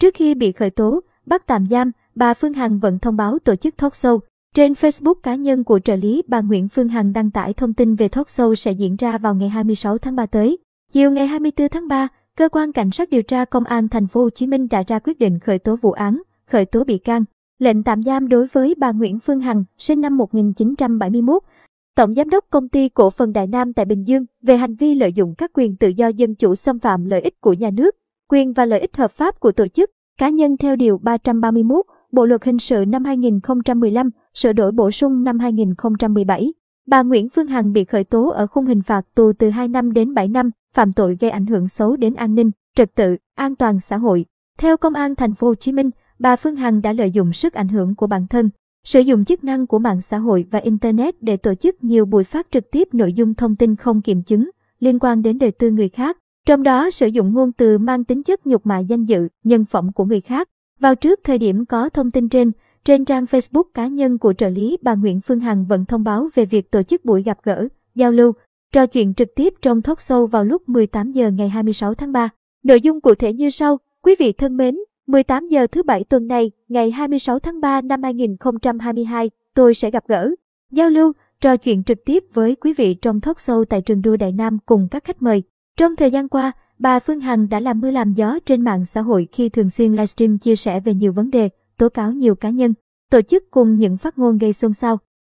Trước khi bị khởi tố, bắt tạm giam, bà Phương Hằng vẫn thông báo tổ chức talk show. Trên Facebook cá nhân của trợ lý bà Nguyễn Phương Hằng đăng tải thông tin về talk show sẽ diễn ra vào ngày 26 tháng 3 tới. Chiều ngày 24 tháng 3, cơ quan cảnh sát điều tra công an thành phố Hồ Chí Minh đã ra quyết định khởi tố vụ án, khởi tố bị can, lệnh tạm giam đối với bà Nguyễn Phương Hằng, sinh năm 1971, Tổng Giám đốc Công ty Cổ phần Đại Nam tại Bình Dương về hành vi lợi dụng các quyền tự do dân chủ xâm phạm lợi ích của nhà nước, quyền và lợi ích hợp pháp của tổ chức, cá nhân theo Điều 331 Bộ Luật Hình sự năm 2015, sửa đổi bổ sung năm 2017. Bà Nguyễn Phương Hằng bị khởi tố ở khung hình phạt tù từ 2 năm đến 7 năm, phạm tội gây ảnh hưởng xấu đến an ninh, trật tự, an toàn xã hội. Theo Công an thành phố Hồ Chí Minh, bà Phương Hằng đã lợi dụng sức ảnh hưởng của bản thân, sử dụng chức năng của mạng xã hội và internet để tổ chức nhiều buổi phát trực tiếp nội dung thông tin không kiểm chứng liên quan đến đời tư người khác, trong đó sử dụng ngôn từ mang tính chất nhục mạ danh dự, nhân phẩm của người khác. Vào trước thời điểm có thông tin trên, trên trang Facebook cá nhân của trợ lý bà Nguyễn Phương Hằng vẫn thông báo về việc tổ chức buổi gặp gỡ, giao lưu, trò chuyện trực tiếp trong talk show vào lúc 18 giờ ngày 26 tháng 3. Nội dung cụ thể như sau. Quý vị thân mến, 18 giờ thứ bảy tuần này, ngày 26 tháng 3 năm 2022, tôi sẽ gặp gỡ, giao lưu, trò chuyện trực tiếp với quý vị trong talk show tại trường đua Đại Nam cùng các khách mời. Trong thời gian qua, bà Phương Hằng đã làm mưa làm gió trên mạng xã hội khi thường xuyên livestream chia sẻ về nhiều vấn đề, tố cáo nhiều cá nhân, tổ chức cùng những phát ngôn gây xôn xao.